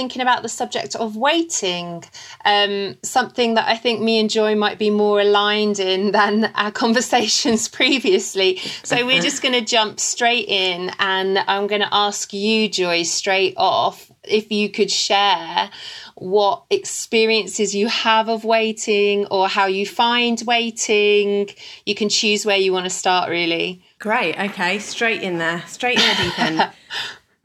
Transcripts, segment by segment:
thinking about the subject of waiting, um, something that I think me and Joy might be more aligned in than our conversations previously. So, we're just going to jump straight in, and I'm going to ask you, Joy, straight off if you could share what experiences you have of waiting or how you find waiting. You can choose where you want to start, really. Great. Okay, straight in there, straight in the deep end.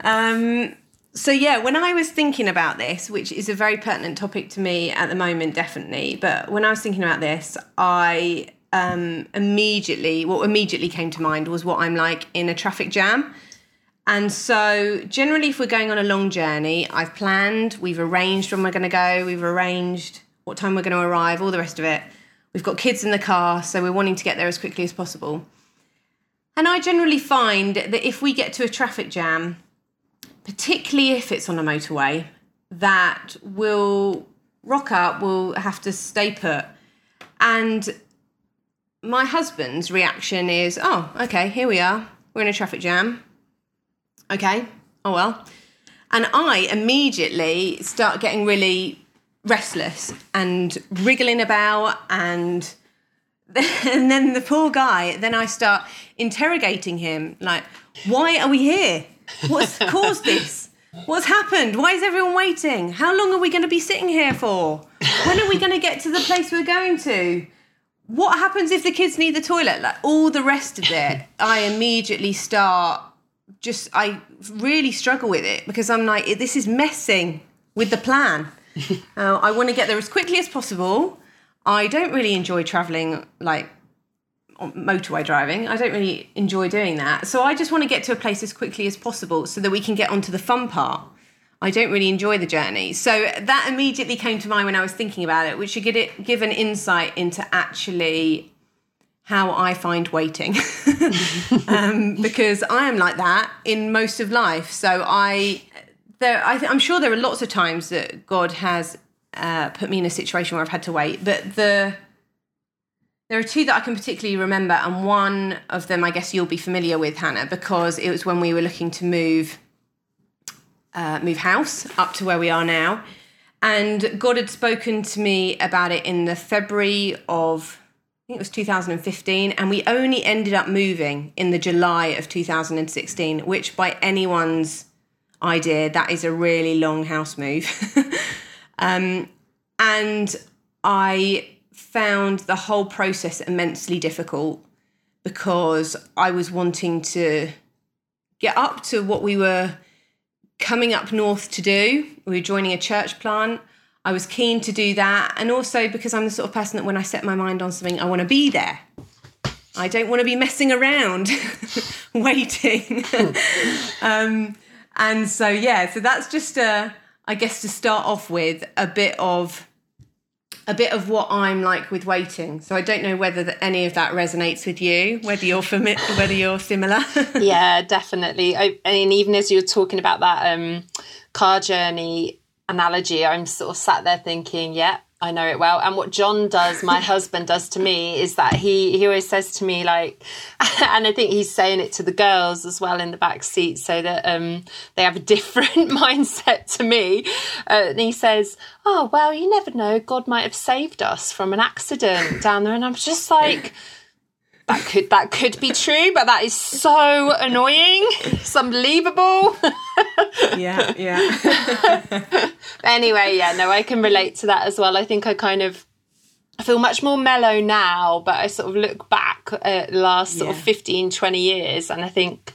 um, so yeah, when I was thinking about this, which is a very pertinent topic to me at the moment, definitely. But when I was thinking about this, I um, immediately, what immediately came to mind was what I'm like in a traffic jam. And so, generally, if we're going on a long journey, I've planned, we've arranged when we're going to go, we've arranged what time we're going to arrive, all the rest of it. We've got kids in the car, so we're wanting to get there as quickly as possible. And I generally find that if we get to a traffic jam, particularly if it's on a motorway, that will rock up, we'll have to stay put. And my husband's reaction is, oh, okay, here we are. We're in a traffic jam. Okay, oh well. And I immediately start getting really restless and wriggling about and and then the poor guy then i start interrogating him like why are we here what's caused this? What's happened? Why is everyone waiting? How long are we going to be sitting here for? When are we going to get to the place we're going to? What happens if the kids need the toilet? Like all the rest of it i immediately start just i really struggle with it because i'm like this is messing with the plan. Uh, i want to get there as quickly as possible. I don't really enjoy traveling like motorway driving. I don't really enjoy doing that. So I just want to get to a place as quickly as possible so that we can get onto the fun part. I don't really enjoy the journey. So that immediately came to mind when I was thinking about it, which should give, it, give an insight into actually how I find waiting. um, because I am like that in most of life. So I, there, I I'm sure there are lots of times that God has uh, put me in a situation where I've had to wait. But the there are two that I can particularly remember, and one of them I guess you'll be familiar with, Hannah, because it was when we were looking to move uh, move house up to where we are now, and God had spoken to me about it in the February of. I think it was 2015, and we only ended up moving in the July of 2016, which, by anyone's idea, that is a really long house move. Um, and I found the whole process immensely difficult because I was wanting to get up to what we were coming up north to do. We were joining a church plant. I was keen to do that. And also because I'm the sort of person that when I set my mind on something, I want to be there. I don't want to be messing around waiting. um, and so, yeah, so that's just a I guess to start off with a bit of a bit of what I'm like with waiting. So I don't know whether that any of that resonates with you, whether you're fami- whether you're similar. yeah, definitely. I, mean, even as you're talking about that um, car journey analogy, I'm sort of sat there thinking, yeah, I know it well. And what John does, my husband does to me, is that he he always says to me like, and I think he's saying it to the girls as well in the back seat, so that um, they have a different mindset to me. Uh, and he says, "Oh well, you never know. God might have saved us from an accident down there." And I'm just like that could that could be true, but that is so annoying. It's unbelievable. Yeah, yeah. anyway, yeah, no, I can relate to that as well. I think I kind of I feel much more mellow now, but I sort of look back at the last sort Yeah. of 15, 20 years and I think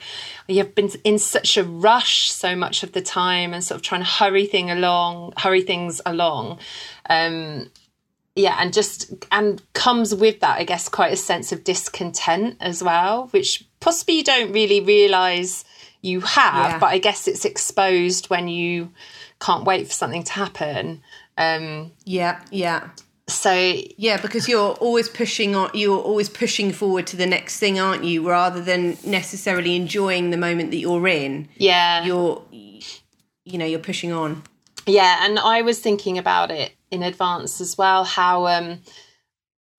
you've been in such a rush so much of the time and sort of trying to hurry thing along, hurry things along. Um yeah, and just and comes with that, I guess, quite a sense of discontent as well, which possibly you don't really realise you have, Yeah. but I guess it's exposed when you can't wait for something to happen. Um, yeah, yeah. so Yeah, because you're always pushing on you're always pushing forward to the next thing, aren't you? Rather than necessarily enjoying the moment that you're in. yeah, You're you know you're pushing on. Yeah, and I was thinking about it in advance as well. How um,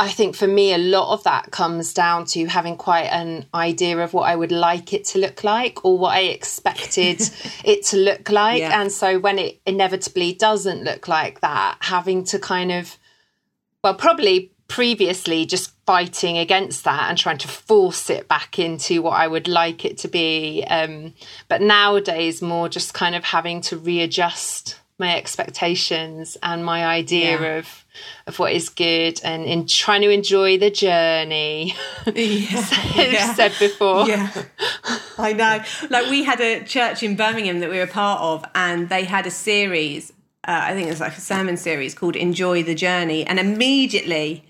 I think for me, a lot of that comes down to having quite an idea of what I would like it to look like or what I expected it to look like. Yeah. And so when it inevitably doesn't look like that, having to kind of, well, probably previously just fighting against that and trying to force it back into what I would like it to be. Um, but nowadays, more just kind of having to readjust my expectations and my idea yeah. of of what is good and in trying to enjoy the journey yeah, yeah. said before yeah i know like we had a church in birmingham that we were part of and they had a series uh, i think it was like a sermon series called enjoy the journey and immediately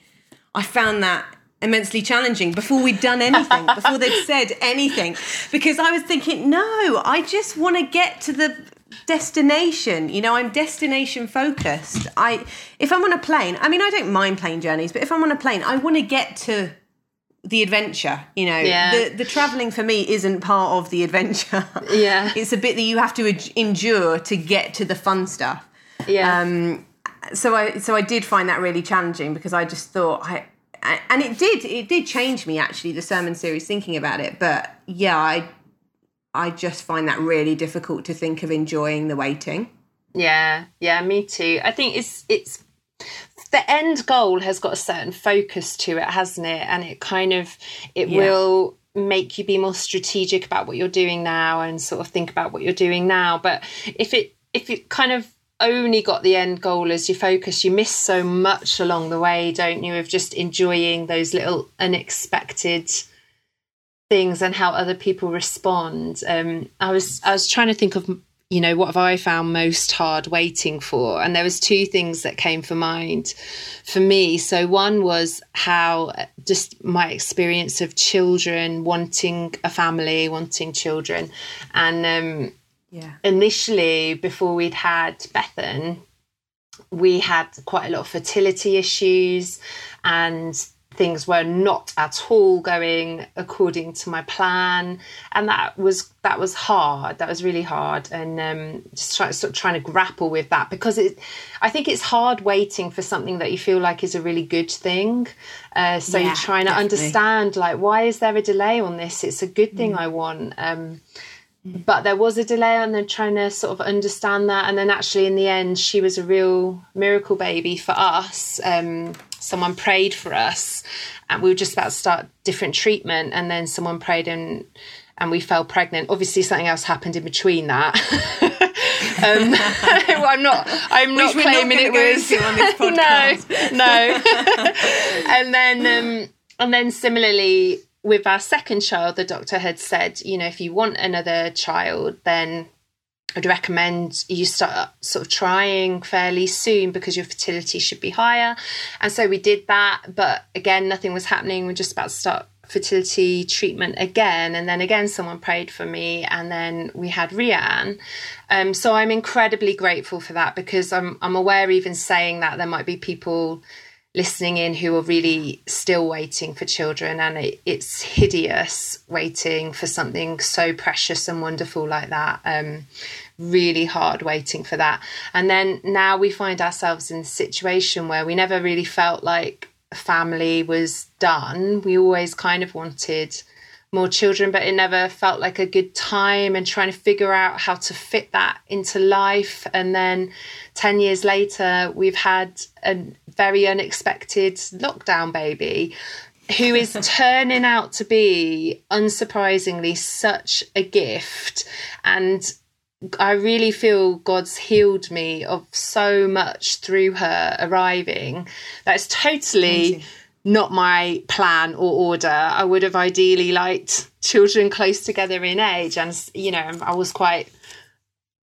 i found that immensely challenging before we'd done anything, before they'd said anything. Because I was thinking, no, I just want to get to the destination. You know i'm destination focused. I if i'm on a plane i mean i don't mind plane journeys but if i'm on a plane i want to get to the adventure you know? Yeah. the the traveling for me isn't part of the adventure. Yeah. It's a bit that you have to endure to get to the fun stuff. Yeah. Um so i so i did find that really challenging because i just thought i and it did it did change me actually the sermon series thinking about it but yeah i I just find that really difficult to think of enjoying the waiting. Yeah, yeah, me too. I think it's it's the end goal has got a certain focus to it, hasn't it? And it kind of it yeah. will make you be more strategic about what you're doing now and sort of think about what you're doing now. But if it if it kind of only got the end goal as your focus, you miss so much along the way, don't you, of just enjoying those little unexpected things and how other people respond. Um, I was I was trying to think of you know what have I found most hard waiting for, and there was two things that came for mind for me. So one was how uh, just my experience of children wanting a family, wanting children, and um, yeah, initially before we'd had Bethan, we had quite a lot of fertility issues and things were not at all going according to my plan. And that was that was hard. That was really hard. And um, just try, sort of trying to grapple with that because it i think it's hard waiting for something that you feel like is a really good thing. Uh, so yeah, you're trying definitely. to understand like why is there a delay on this? It's a good thing mm. i want. Um, but there was a delay and then trying to sort of understand that. And then actually in the end she was a real miracle baby for us. Um, someone prayed for us and we were just about to start different treatment. And then someone prayed and and we fell pregnant. Obviously something else happened in between that. Um, well, i'm not i'm not claiming not it was no no. And then um, and then similarly with our second child the doctor had said you know if you want another child then I'd recommend you start sort of trying fairly soon because your fertility should be higher. And so we did that, but again, nothing was happening. We're just about to start fertility treatment again. And then again, someone prayed for me, and then we had Rianne. Um, so I'm incredibly grateful for that because I'm I'm aware even saying that there might be people listening in who are really still waiting for children and it, it's hideous waiting for something so precious and wonderful like that. Um, really hard waiting for that. And then now we find ourselves in a situation where we never really felt like family was done. We always kind of wanted more children, but it never felt like a good time and trying to figure out how to fit that into life. And then 10 years later, we've had a very unexpected lockdown baby who is turning out to be, unsurprisingly, such a gift. And I really feel God's healed me of so much through her arriving. That's totally. Amazing not my plan or order. I would have ideally liked children close together in age, and you know, I was quite.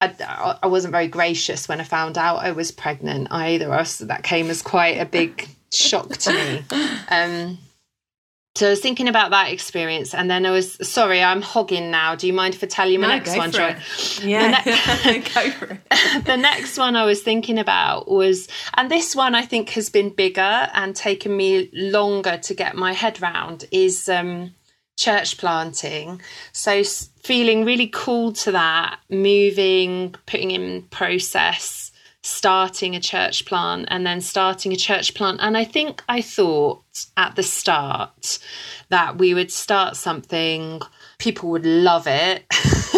I, I wasn't very gracious when I found out I was pregnant either. Was, that came as quite a big shock to me. Um, so I was thinking about that experience, and then I was sorry, I'm hogging now. Do you mind if I tell you my no, next one, Joy? Yeah, ne- go for it. the next one I was thinking about was, and this one I think has been bigger and taken me longer to get my head round, is um, church planting. So feeling really called to that, moving, putting in process, starting a church plant, and then starting a church plant. And I think I thought at the start that we would start something, people would love it.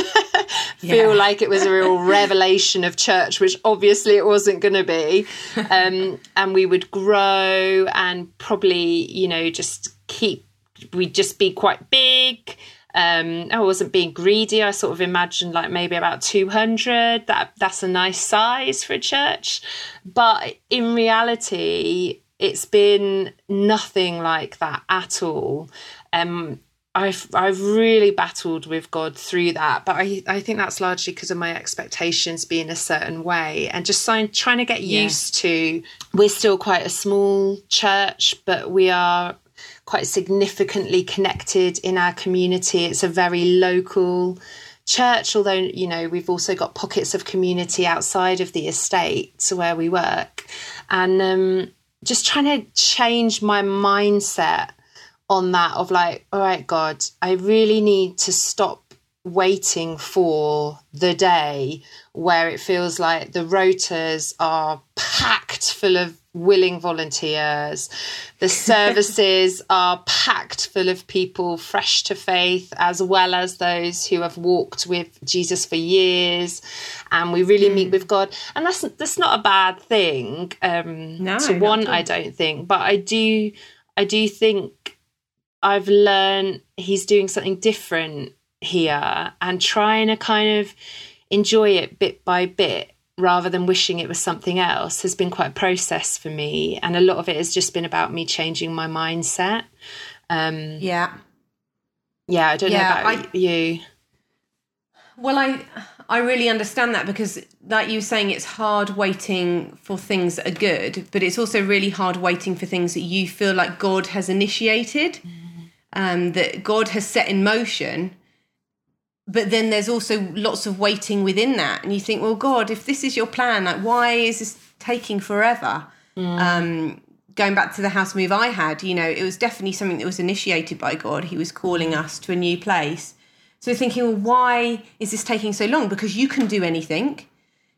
feel yeah. like it was a real revelation of church, which obviously it wasn't going to be. Um, and we would grow and probably, you know, just keep, we'd just be quite big. Um, I wasn't being greedy. I sort of imagined like maybe about 200. That that's a nice size for a church. But in reality, it's been nothing like that at all. Um, I've I've really battled with God through that, but I, I think that's largely because of my expectations being a certain way and just trying trying to get yeah. used to. We're still quite a small church, but we are quite significantly connected in our community. It's a very local church, although you know we've also got pockets of community outside of the estate where we work, and um, just trying to change my mindset on that of like, all right, God, I really need to stop waiting for the day where it feels like the rotas are packed full of willing volunteers. The services are packed full of people fresh to faith, as well as those who have walked with Jesus for years. And we really mm. meet with God. And that's that's not a bad thing um, no, to want, I don't think. But I do I do think I've learned he's doing something different here and trying to kind of enjoy it bit by bit rather than wishing it was something else has been quite a process for me. And a lot of it has just been about me changing my mindset. Um yeah. Yeah i don't yeah, know about I, you. Well i i really understand that because like you were saying it's hard waiting for things that are good but it's also really hard waiting for things that you feel like god has initiated mm. um, that God has set in motion. But then there's also lots of waiting within that. And you think, well, God, if this is your plan, like, why is this taking forever? Mm. Um, going back to the house move I had, you know, it was definitely something that was initiated by God. He was calling us to a new place. So thinking, well, why is this taking so long? Because you can do anything,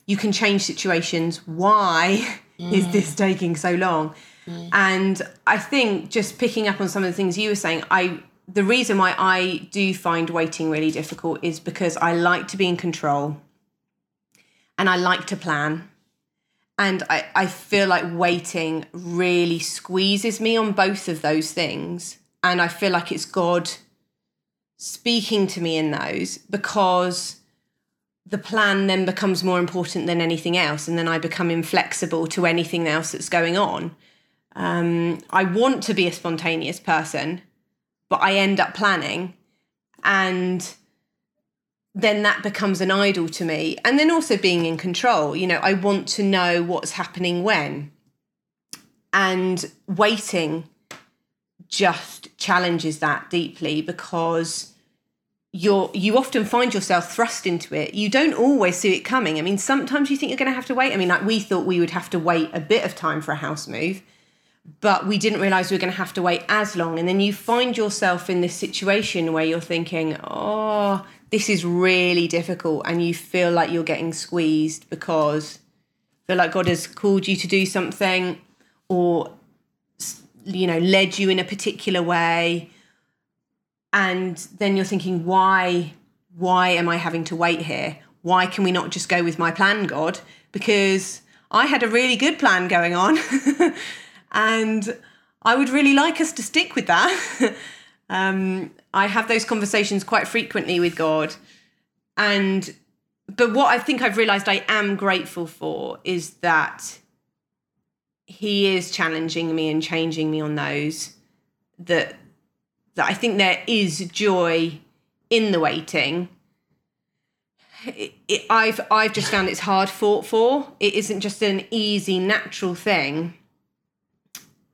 you can change situations. Why mm. is this taking so long? Mm. And I think just picking up on some of the things you were saying, I the reason why I do find waiting really difficult is because I like to be in control and I like to plan. And I, I feel like waiting really squeezes me on both of those things. And I feel like it's God speaking to me in those because the plan then becomes more important than anything else. And then I become inflexible to anything else that's going on. Um, I want to be a spontaneous person, but I end up planning. And then that becomes an idol to me. And then also being in control. You know, I want to know what's happening when. And waiting just challenges that deeply because you're you often find yourself thrust into it. You don't always see it coming. I mean, sometimes you think you're going to have to wait. I mean, like we thought we would have to wait a bit of time for a house move but we didn't realize we were going to have to wait as long. And then you find yourself in this situation where you're thinking, oh, this is really difficult. And you feel like you're getting squeezed because feel like God has called you to do something or, you know, led you in a particular way. And then you're thinking, why, why am I having to wait here? Why can we not just go with my plan, God? Because I had a really good plan going on. And I would really like us to stick with that. um, I have those conversations quite frequently with God. And, but what I think I've realized I am grateful for is that He is challenging me and changing me on those that that I think there is joy in the waiting. It, it, I've I've just found it's hard fought for. It isn't just an easy natural thing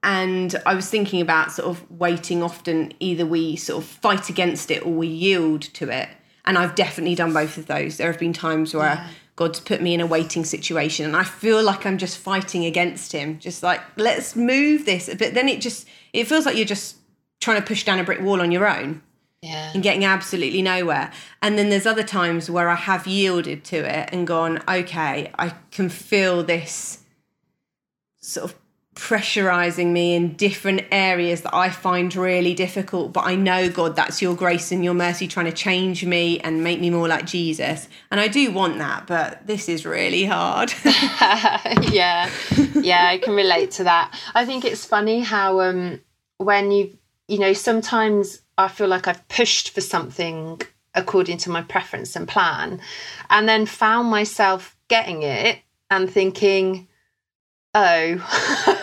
and I was thinking about sort of waiting often either we sort of fight against it or we yield to it. And I've definitely done both of those. There have been times where yeah. God's put me in a waiting situation and I feel like I'm just fighting against him, just like, let's move this. But then it just, it feels like you're just trying to push down a brick wall on your own. Yeah. and getting absolutely nowhere. And then there's other times where I have yielded to it and gone, okay, I can feel this sort of pressurizing me in different areas that I find really difficult. But I know, God, that's your grace and your mercy trying to change me and make me more like Jesus. And I do want that, but this is really hard. yeah. Yeah, I can relate to that. I think it's funny how um when you you know, sometimes I feel like I've pushed for something according to my preference and plan and then found myself getting it and thinking oh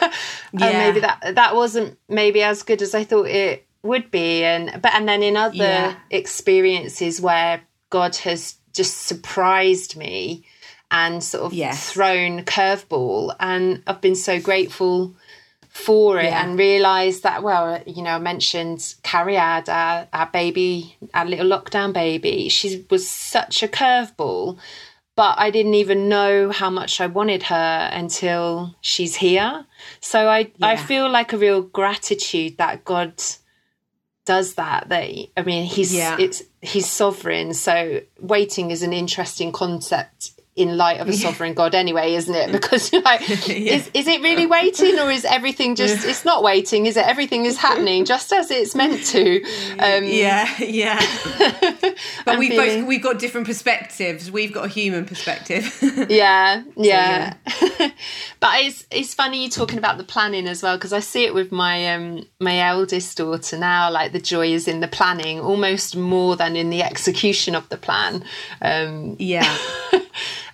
yeah. oh, maybe that that wasn't maybe as good as I thought it would be and but and then in other yeah. experiences where God has just surprised me and sort of yes. thrown curveball and I've been so grateful for it yeah. and realised that well you know I mentioned Cariad our, our baby our little lockdown baby she was such a curveball but I didn't even know how much I wanted her until she's here. So I yeah. I feel like a real gratitude that God does that. That I mean, he's yeah. it's he's sovereign. So waiting is an interesting concept in light of a sovereign God anyway, isn't it? Because like, yeah. is, is it really waiting or is everything just, it's not waiting, is it? Everything is happening just as it's meant to. Um, yeah, yeah. but we feeling... both, we've got different perspectives. We've got a human perspective. yeah, yeah. So, yeah. but it's, it's funny you talking about the planning as well, because I see it with my, um, my eldest daughter now, like the joy is in the planning almost more than in the execution of the plan. Um, yeah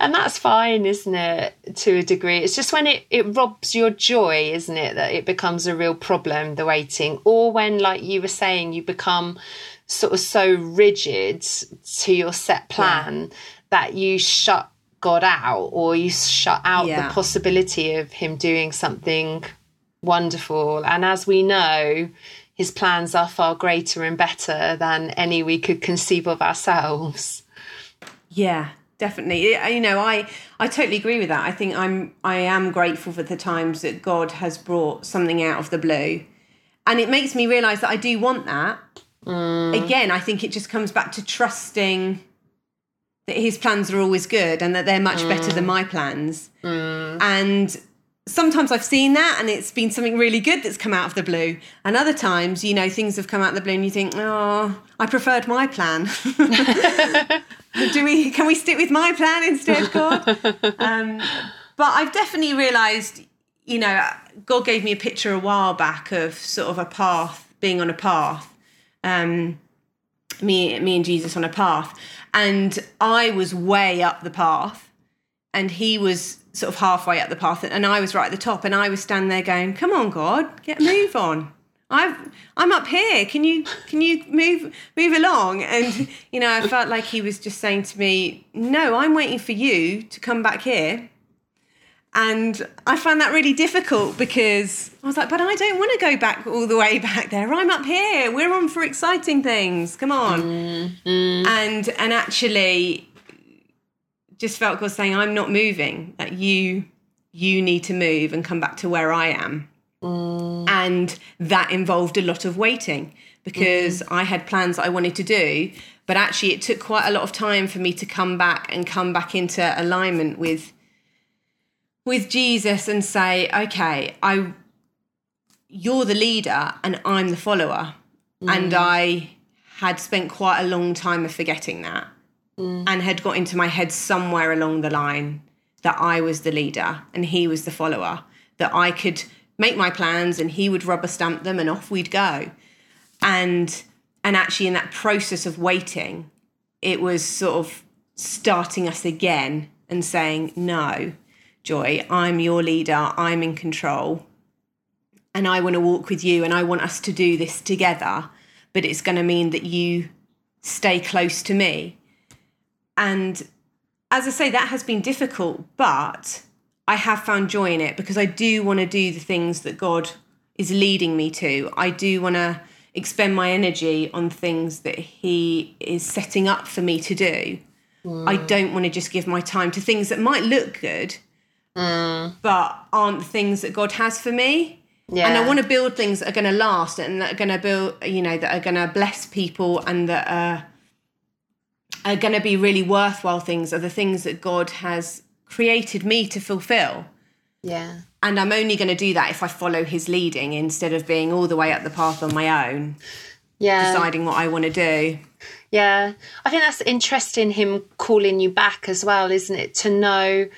and that's fine isn't it to a degree? It's just when it, it robs your joy isn't it that it becomes a real problem the waiting? Or when like you were saying you become sort of so rigid to your set plan yeah. that you shut god out or you shut out yeah. the possibility of him doing something wonderful. And as we know his plans are far greater and better than any we could conceive of ourselves. Yeah definitely you know i i totally agree with that i think i'm i am grateful for the times that god has brought something out of the blue and it makes me realize that i do want that mm. again i think it just comes back to trusting that his plans are always good and that they're much mm. better than mm. my plans mm. and sometimes I've seen that and it's been something really good that's come out of the blue. And other times, you know, things have come out of the blue and you think, oh, I preferred my plan. Do we, can we stick with my plan instead, God? um, but I've definitely realised, you know, God gave me a picture a while back of sort of a path, being on a path. Um, me, me and Jesus on a path. And I was way up the path and he was sort of halfway up the path and I was right at the top and I was standing there going, Come on, God, get a move on. I've I'm up here. Can you can you move move along? And you know, I felt like he was just saying to me, No, I'm waiting for you to come back here. And I found that really difficult because I was like, but I don't want to go back all the way back there. I'm up here. We're on for exciting things. Come on. Mm-hmm. And and actually just felt God saying, I'm not moving. That you you need to move and come back to where I am. Mm. And that involved a lot of waiting because mm. I had plans I wanted to do, but actually it took quite a lot of time for me to come back and come back into alignment with with Jesus and say, okay, I you're the leader and I'm the follower. Mm. And I had spent quite a long time of forgetting that mm. and had got into my head somewhere along the line that I was the leader and he was the follower, that I could make my plans and he would rubber stamp them and off we'd go. And and actually in that process of waiting, it was sort of starting us again and saying, No, Joy, I'm your leader, I'm in control. And I want to walk with you and I want us to do this together. But it's going to mean that you stay close to me and as I say, that has been difficult, but I have found joy in it because I do want to do the things that God is leading me to. I do want to expend my energy on things that He is setting up for me to do. Mm. I don't want to just give my time to things that might look good, mm. but aren't the things that God has for me. Yeah. And I want to build things that are going to last and that are going to build, you know, that are going to bless people and that are, are going to be really worthwhile things are the things that God has created me to fulfill. Yeah. And I'm only going to do that if I follow his leading instead of being all the way up the path on my own, Yeah. deciding what I want to do. Yeah, I think that's interesting. Him calling you back as well, isn't it? To know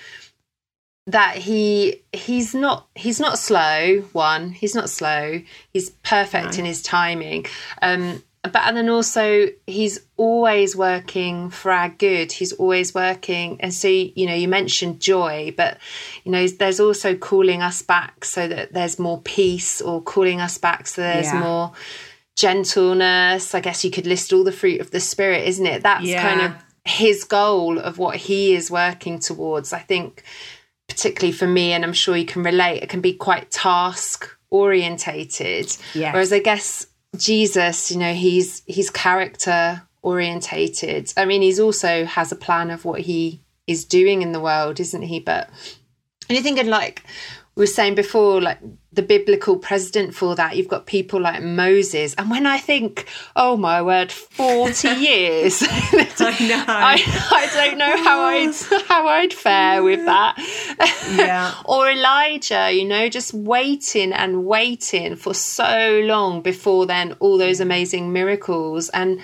that he he's not he's not slow. One, he's not slow. He's perfect in his timing. Um, but and then also he's always working for our good. He's always working, and so you know you mentioned joy, but you know there's also calling us back so that there's more peace, or calling us back so there's Yeah. more gentleness. I guess you could list all the fruit of the spirit, isn't it? That's Yeah. kind of his goal of what he is working towards. I think, particularly for me, and I'm sure you can relate, it can be quite task orientated. Yes. Whereas I guess Jesus, you know, he's he's character orientated. I mean, he's also has a plan of what he is doing in the world, isn't he? But thinking like we were saying before, like the biblical precedent for that, you've got people like Moses. And when I think, oh my word, 40 years. I know. I, I don't know how I'd how I'd fare with that. Yeah. or Elijah, you know, just waiting and waiting for so long before then all those mm. amazing miracles. And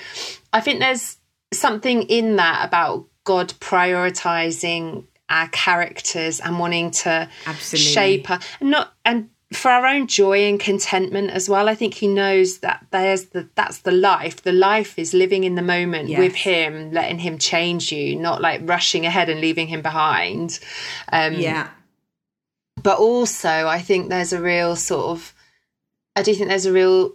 I think there's something in that about God prioritizing our characters and wanting to Absolutely. shape our and not and for our own joy and contentment as well. I think he knows that there's the that's the life. The life is living in the moment Yes. with him, letting him change you, not like rushing ahead and leaving him behind. Um, Yeah. but also I think there's a real sort of I do think there's a real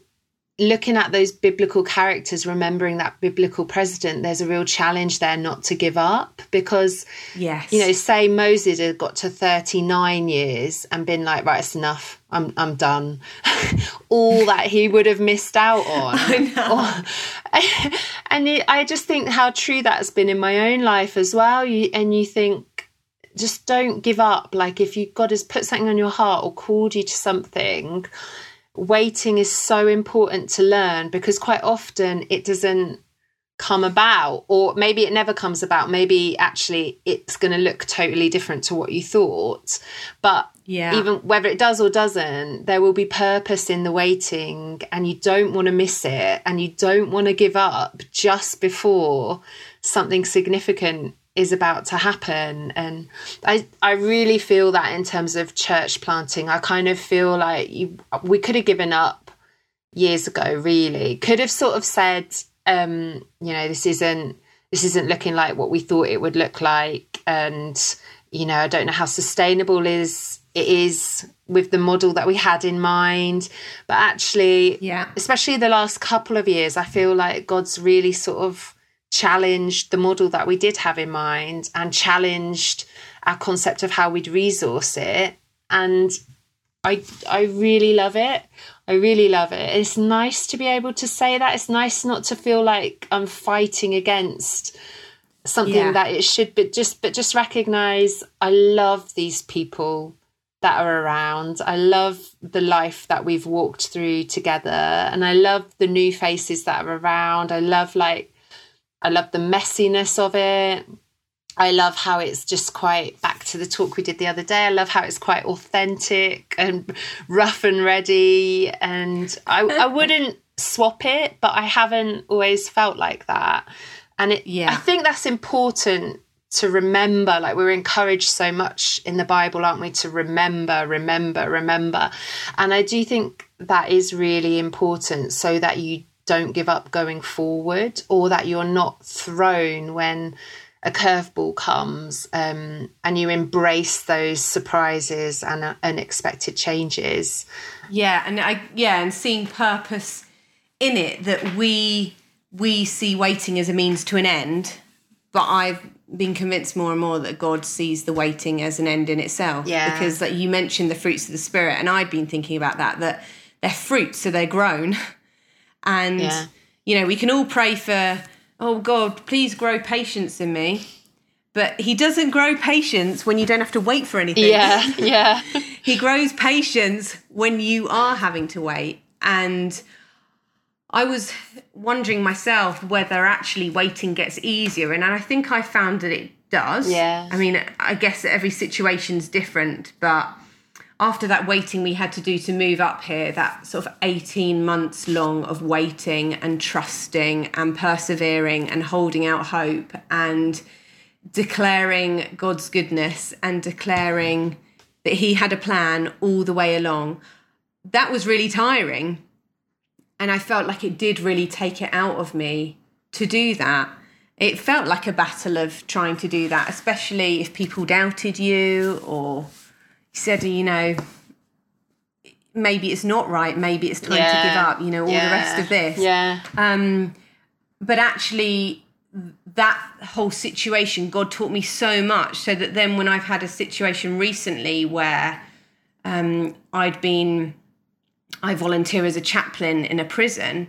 looking at those biblical characters, remembering that biblical president, there's a real challenge there not to give up because Yes. you know, say Moses had got to 39 years and been like, right, it's enough. I'm I'm done. All that he would have missed out on. Or- and it, I just think how true that's been in my own life as well. You, and you think, just don't give up. Like if you God has put something on your heart or called you to something, waiting is so important to learn because quite often it doesn't come about or maybe it never comes about maybe actually it's going to look totally different to what you thought but Yeah. even whether it does or doesn't there will be purpose in the waiting and you don't want to miss it and you don't want to give up just before something significant is about to happen. And i i really feel that in terms of church planting. I kind of feel like you, we could have given up years ago really. Could have sort of said um you know this isn't this isn't looking like what we thought it would look like. And you know i don't know how sustainable is it is with the model that we had in mind. But actually Yeah. especially the last couple of years i feel like god's really sort of challenged the model that we did have in mind and challenged our concept of how we'd resource it and I I really love it. I really love it. It's nice to be able to say that. It's nice not to feel like I'm fighting against something Yeah. that it should but just but just recognize I love these people that are around. I love the life that we've walked through together and I love the new faces that are around. I love like I love the messiness of it. I love how it's just quite back to the talk we did the other day. I love how it's quite authentic and rough and ready. And I, I wouldn't swap it, but I haven't always felt like that. And it, Yeah. I think that's important to remember. Like we're encouraged so much in the Bible, aren't we? To remember, remember, remember. And I do think that is really important so that you don't give up going forward or that you're not thrown when a curveball comes um, and you embrace those surprises and uh, unexpected changes. Yeah, and I yeah, and seeing purpose in it that we we see waiting as a means to an end, but I've been convinced more and more that God sees the waiting as an end in itself. Yeah. Because like you mentioned the fruits of the spirit, and I'd been thinking about that that they're fruits, so they're grown, and Yeah. you know we can all pray for oh God, please grow patience in me. but he doesn't grow patience when you don't have to wait for anything. Yeah, yeah. he grows patience when you are having to wait. And I was wondering myself whether actually waiting gets easier. And I think I found that it does. Yeah. I mean, I guess every situation's different, but after that waiting we had to do to move up here, that sort of 18 months long of waiting and trusting and persevering and holding out hope and declaring God's goodness and declaring that He had a plan all the way along, that was really tiring. And I felt like it did really take it out of me to do that. It felt like a battle of trying to do that, especially if people doubted you or said, you know, maybe it's not right, maybe it's time Yeah. to give up, you know, all yeah. the rest of this. Yeah. Um, but actually, that whole situation, God taught me so much. So that then, when I've had a situation recently where um, I'd been, I volunteer as a chaplain in a prison,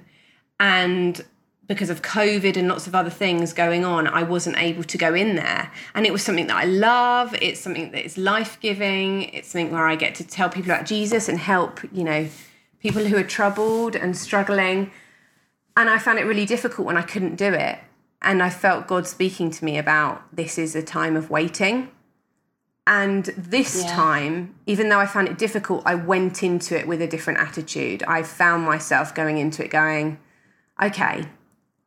and because of COVID and lots of other things going on, I wasn't able to go in there. And it was something that I love. It's something that is life giving. It's something where I get to tell people about Jesus and help, you know, people who are troubled and struggling. And I found it really difficult when I couldn't do it. And I felt God speaking to me about this is a time of waiting. And this Yeah. time, even though I found it difficult, I went into it with a different attitude. I found myself going into it going, okay,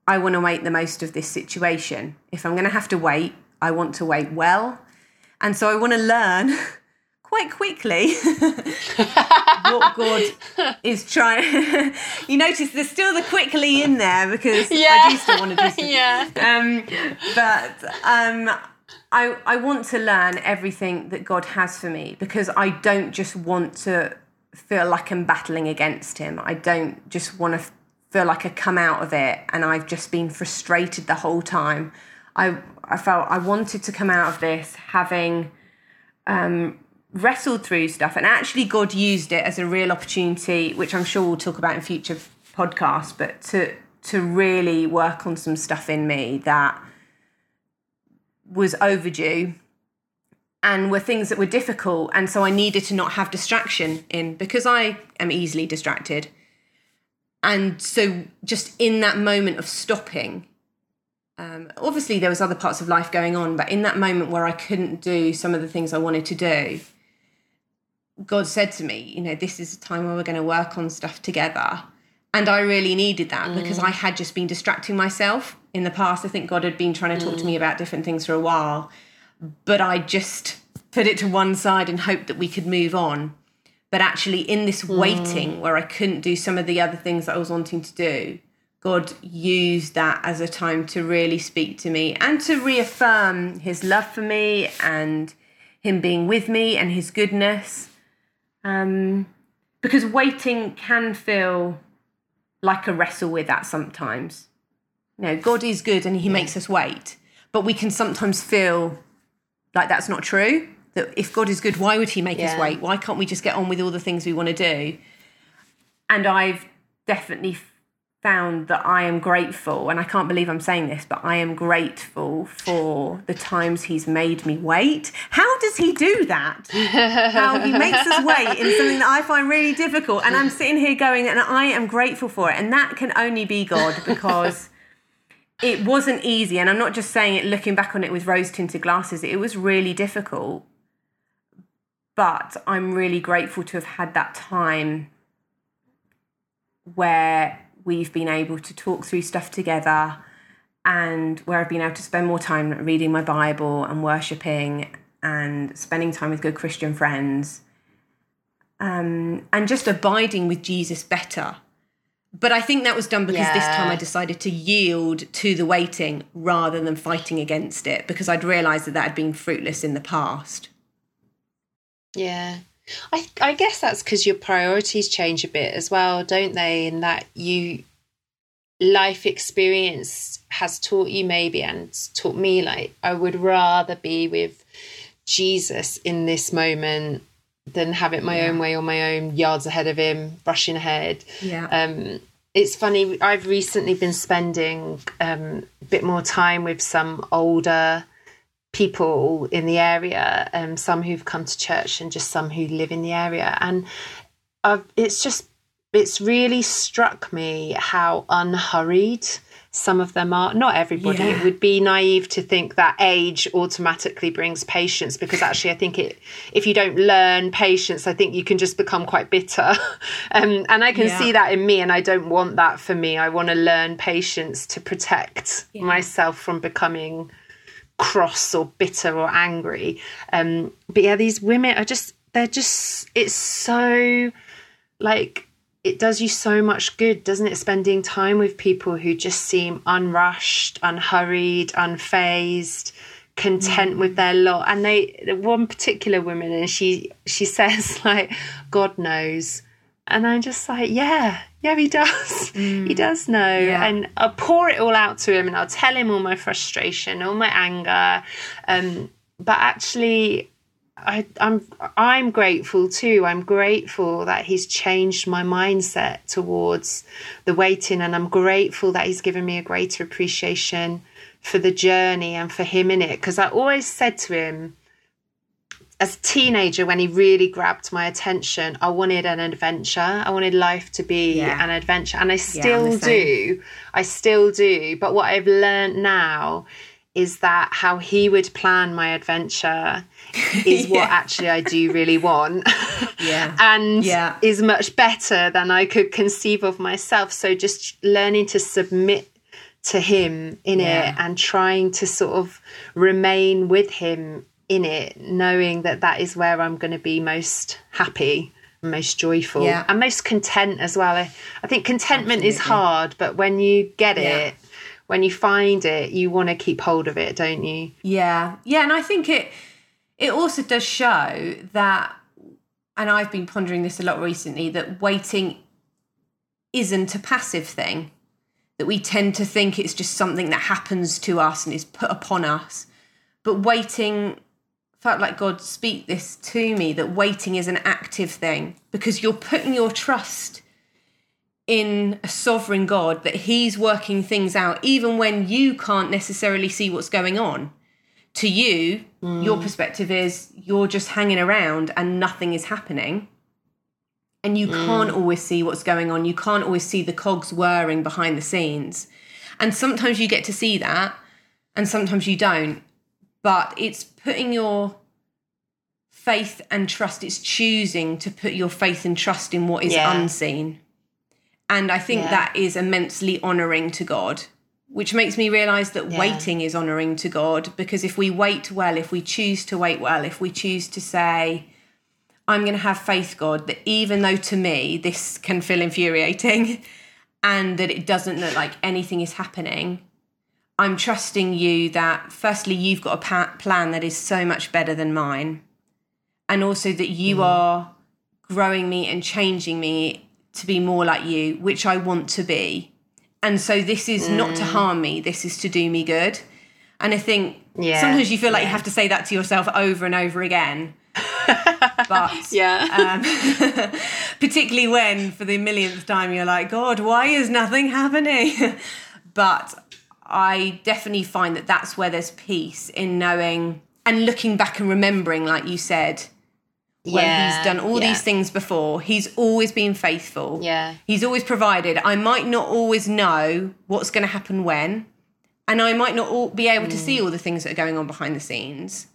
I want to make the most of this situation. If I'm going to have to wait, I want to wait well. And so I want to learn quite quickly what God is trying. you notice there's still the quickly in there because I do still want to do some Yeah. um, but um, I I want to learn everything that God has for me because I don't just want to feel like I'm battling against Him. I don't just want to feel like I come out of it and I've just been frustrated the whole time. I I felt I wanted to come out of this having um, wrestled through stuff, and actually God used it as a real opportunity, which I'm sure we'll talk about in future podcasts. But to to really work on some stuff in me that was overdue and were things that were difficult and so i needed to not have distraction in because i am easily distracted and so just in that moment of stopping um, obviously there was other parts of life going on but in that moment where i couldn't do some of the things i wanted to do god said to me you know this is a time where we're going to work on stuff together. And i really needed that because i had just been distracting myself. In the past i think god had been trying to talk to me about different things for a while but I just put it to one side and hoped that we could move on. But actually, in this waiting where I couldn't do some of the other things that I was wanting to do, God used that as a time to really speak to me and to reaffirm his love for me and him being with me and his goodness. Um, because waiting can feel like a wrestle with that sometimes. You know, God is good and he makes us wait, but we can sometimes feel like that's not true. That if God is good, why would he make us wait? Why can't we just get on with all the things we want to do? And I've definitely found that I am grateful, and I can't believe I'm saying this, but I am grateful for the times he's made me wait. How does he do that? How he makes us wait in something that I find really difficult. And I'm sitting here going, and I am grateful for it. And that can only be God because it wasn't easy. And I'm not just saying it looking back on it with rose tinted glasses, it was really difficult. But I'm really grateful to have had that time where we've been able to talk through stuff together and where I've been able to spend more time reading my Bible and worshipping and spending time with good Christian friends um, and just abiding with Jesus better. But I think that was done because this time I decided to yield to the waiting rather than fighting against it because I'd realised that that had been fruitless in the past. Yeah. I I guess that's because your priorities change a bit as well, don't they? In that you life experience has taught you maybe and taught me like I would rather be with Jesus in this moment than have it my own way or my own yards ahead of him, brushing ahead. Yeah. Um, it's funny. I've recently been spending um, a bit more time with some older people in the area, um, some who've come to church and just some who live in the area. And I've, it's just, it's really struck me how unhurried some of them are not everybody yeah. it would be naive to think that age automatically brings patience because actually i think it if you don't learn patience i think you can just become quite bitter um, and i can yeah. see that in me and i don't want that for me i want to learn patience to protect yeah. myself from becoming cross or bitter or angry um, but yeah these women are just they're just it's so like it does you so much good, doesn't it? Spending time with people who just seem unrushed, unhurried, unfazed, content with their lot. And they, one particular woman, and she she says like, "God knows," and I'm just like, "Yeah, yeah, he does. Mm. He does know." Yeah. And I'll pour it all out to him, and I'll tell him all my frustration, all my anger. Um, but actually, I, I'm I'm grateful too. I'm grateful that he's changed my mindset towards the waiting, and I'm grateful that he's given me a greater appreciation for the journey and for him in it. Because I always said to him, as a teenager, when he really grabbed my attention, I wanted an adventure. I wanted life to be yeah. an adventure, and I still yeah, do. I still do. But what I've learned now is that how he would plan my adventure is yeah. what actually I do really want. yeah. and yeah. is much better than I could conceive of myself. So just learning to submit to him in yeah. it and trying to sort of remain with him in it, knowing that that is where I'm going to be most happy, most joyful, yeah. and most content as well. I, I think contentment Absolutely. is hard, but when you get it, when you find it, you want to keep hold of it, don't you? Yeah. Yeah. And I think it it also does show that and I've been pondering this a lot recently, that waiting isn't a passive thing. That we tend to think it's just something that happens to us and is put upon us. But waiting felt like God speak this to me that waiting is an active thing because you're putting your trust in a sovereign God that He's working things out, even when you can't necessarily see what's going on. To you, mm. your perspective is you're just hanging around and nothing is happening. And you mm. can't always see what's going on. You can't always see the cogs whirring behind the scenes. And sometimes you get to see that, and sometimes you don't. But it's putting your faith and trust, it's choosing to put your faith and trust in what is yeah. unseen and I think yeah. that is immensely honoring to God, which makes me realize that yeah. waiting is honoring to God because if we wait well, if we choose to wait well, if we choose to say, I'm going to have faith, God, that even though to me this can feel infuriating and that it doesn't look like anything is happening, I'm trusting you that firstly, you've got a plan that is so much better than mine. And also that you mm. are growing me and changing me to be more like you, which I want to be. And so this is mm. not to mm. harm me, this is to do me good. And I think yeah. sometimes you feel like yeah. you have to say that to yourself over and over again. but yeah, um, particularly when for the millionth time you're like, God, why is nothing happening? but I definitely find that that's where there's peace in knowing and looking back and remembering, like you said, where yeah, he's done all yeah. these things before. He's always been faithful. Yeah. He's always provided. I might not always know what's going to happen when, and I might not all be able mm. to see all the things that are going on behind the scenes,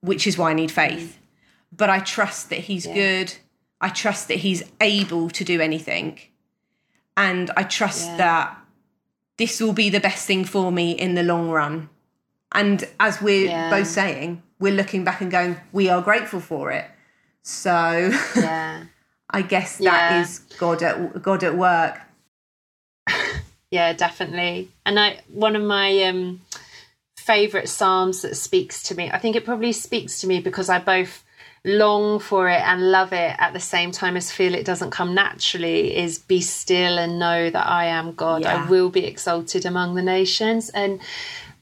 which is why I need faith. Mm. But I trust that he's yeah. good. I trust that he's able to do anything. And I trust that this will be the best thing for me in the long run. And as we're both saying, we're looking back and going, we are grateful for it so yeah, I guess that yeah. is God at God at work. yeah, definitely. And I one of my um favorite psalms that speaks to me. I think it probably speaks to me because I both long for it and love it at the same time as feel it doesn't come naturally is be still and know that I am God. Yeah. I will be exalted among the nations. And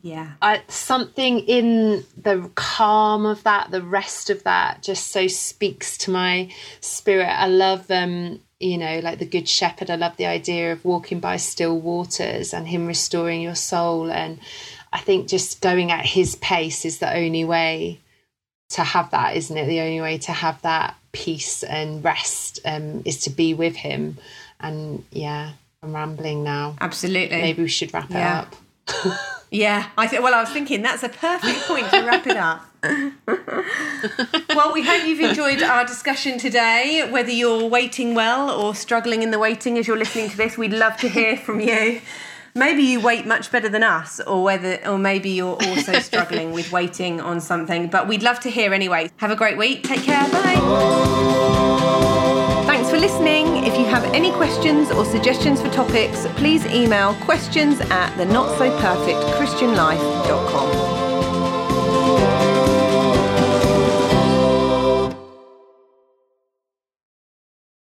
yeah I, something in the calm of that the rest of that just so speaks to my spirit i love um you know like the good shepherd i love the idea of walking by still waters and him restoring your soul and I think just going at his pace is the only way to have that, isn't it? The only way to have that peace and rest um, is to be with him. And yeah, I'm rambling now. Absolutely. Maybe we should wrap it up. Yeah, I think. Well, I was thinking that's a perfect point to wrap it up. well, we hope you've enjoyed our discussion today. Whether you're waiting well or struggling in the waiting as you're listening to this, we'd love to hear from you. Maybe you wait much better than us, or whether, or maybe you're also struggling with waiting on something. But we'd love to hear anyway. Have a great week. Take care. Bye. Thanks for listening. If you have any questions or suggestions for topics, please email questions at the not so perfect christian life.com.